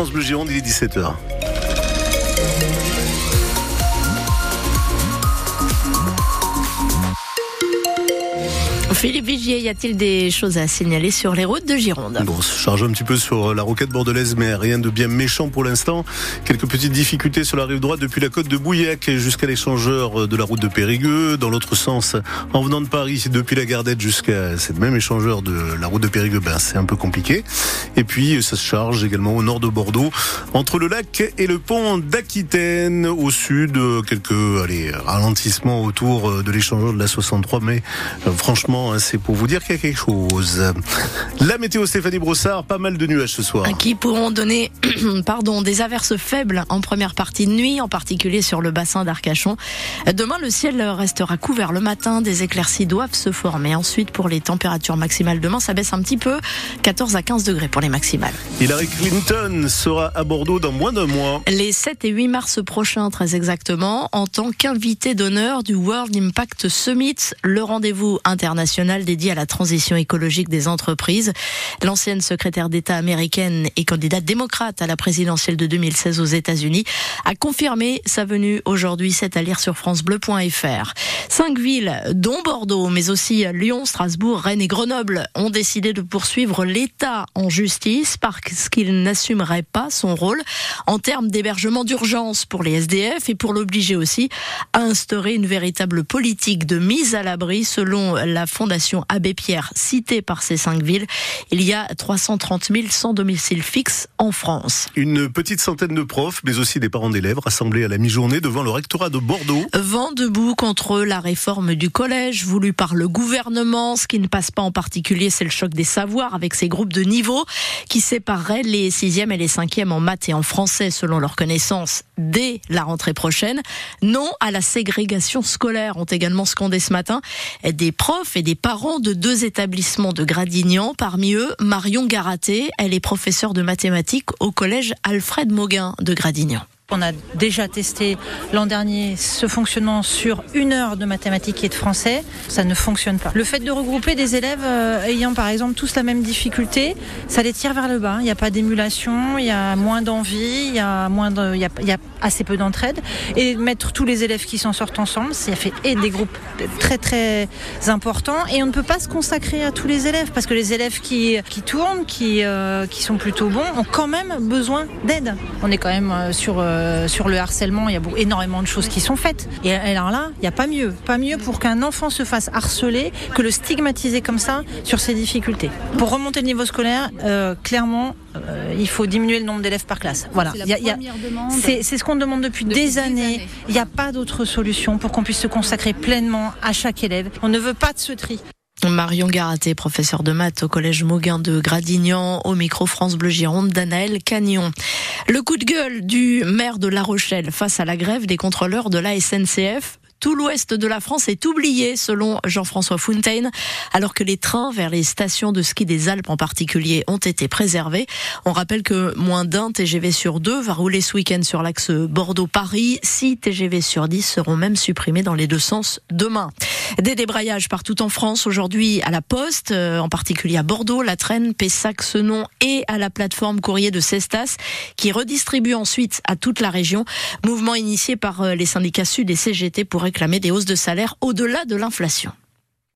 France Bleu Gironde, il est 17h. Philippe Vigier, y a-t-il des choses à signaler sur les routes de Gironde? Bon, on se charge un petit peu sur la roquette bordelaise, mais rien de bien méchant pour l'instant. Quelques petites difficultés sur la rive droite depuis la côte de Bouillac jusqu'à l'échangeur de la route de Périgueux. Dans l'autre sens, en venant de Paris, depuis la Gardette jusqu'à cette même échangeur de la route de Périgueux, ben, c'est un peu compliqué. Et puis, ça se charge également au nord de Bordeaux, entre le lac et le pont d'Aquitaine. Au sud, quelques allez, ralentissements autour de l'échangeur de la 63, mais euh, franchement, Hein, c'est pour vous dire qu'il y a quelque chose. La météo Stéphanie Brossard, pas mal de nuages ce soir. Qui pourront donner pardon, des averses faibles en première partie de nuit, en particulier sur le bassin d'Arcachon. Demain, le ciel restera couvert le matin, des éclaircies doivent se former. Ensuite, pour les températures maximales demain, ça baisse un petit peu, 14 à 15 degrés pour les maximales. Hillary Clinton sera à Bordeaux dans moins d'un mois. Les 7 et 8 mars prochains, très exactement, en tant qu'invité d'honneur du World Impact Summit, le rendez-vous international dédié à la transition écologique des entreprises. L'ancienne secrétaire d'État américaine et candidate démocrate à la présidentielle de 2016 aux États-Unis a confirmé sa venue aujourd'hui. C'est à lire sur francebleu.fr. Cinq villes, dont Bordeaux, mais aussi Lyon, Strasbourg, Rennes et Grenoble, ont décidé de poursuivre l'État en justice parce qu'il n'assumerait pas son rôle en termes d'hébergement d'urgence pour les SDF et pour l'obliger aussi à instaurer une véritable politique de mise à l'abri selon la Fondation Abbé Pierre, citée par ces cinq villes, il y a 330 000 sans domicile fixe en France. Une petite centaine de profs, mais aussi des parents d'élèves rassemblés à la mi-journée devant le rectorat de Bordeaux. Vent debout contre la réforme du collège voulue par le gouvernement. Ce qui ne passe pas en particulier, c'est le choc des savoirs avec ces groupes de niveau qui sépareraient les sixièmes et les cinquièmes en maths et en français selon leurs connaissances dès la rentrée prochaine. Non à la ségrégation scolaire ont également scandé ce matin des profs et des parents de deux établissements de Gradignan. Parmi eux, Marion Garaté. Elle est professeure de mathématiques au collège Alfred Mauguin de Gradignan. On a déjà testé l'an dernier ce fonctionnement sur une heure de mathématiques et de français. Ça ne fonctionne pas. Le fait de regrouper des élèves euh, ayant par exemple tous la même difficulté, ça les tire vers le bas. Il n'y a pas d'émulation, il y a moins d'envie, il y a moins de, assez peu d'entraide. Et mettre tous les élèves qui s'en sortent ensemble, ça fait et des groupes très très importants. Et on ne peut pas se consacrer à tous les élèves parce que les élèves qui, qui tournent, qui, euh, qui sont plutôt bons, ont quand même besoin d'aide. On est quand même euh, sur euh, sur le harcèlement, il y a énormément de choses qui sont faites. Et alors là, il n'y a pas mieux. Pas mieux pour qu'un enfant se fasse harceler que le stigmatiser comme ça sur ses difficultés. Pour remonter le niveau scolaire, euh, clairement, il faut diminuer le nombre d'élèves par classe. Voilà. C'est ce qu'on demande depuis, des, années. Il n'y a pas d'autre solution pour qu'on puisse se consacrer pleinement à chaque élève. On ne veut pas de ce tri. Marion Garaté, professeur de maths au collège Mauguin de Gradignan, au micro France Bleu Gironde d'Anaël Cagnon. Le coup de gueule du maire de La Rochelle face à la grève des contrôleurs de la SNCF tout l'ouest de la France est oublié, selon Jean-François Fontaine, alors que les trains vers les stations de ski des Alpes en particulier ont été préservés. On rappelle que moins d'un TGV sur deux va rouler ce week-end sur l'axe Bordeaux-Paris. Six TGV sur dix seront même supprimés dans les deux sens demain. Des débrayages partout en France aujourd'hui à la Poste, euh, en particulier à Bordeaux, La Traîne, Pessac, Senon et à la plateforme courrier de Cestas, qui redistribue ensuite à toute la région. Mouvement initié par euh, les syndicats Sud et CGT pour réclamer des hausses de salaire au-delà de l'inflation.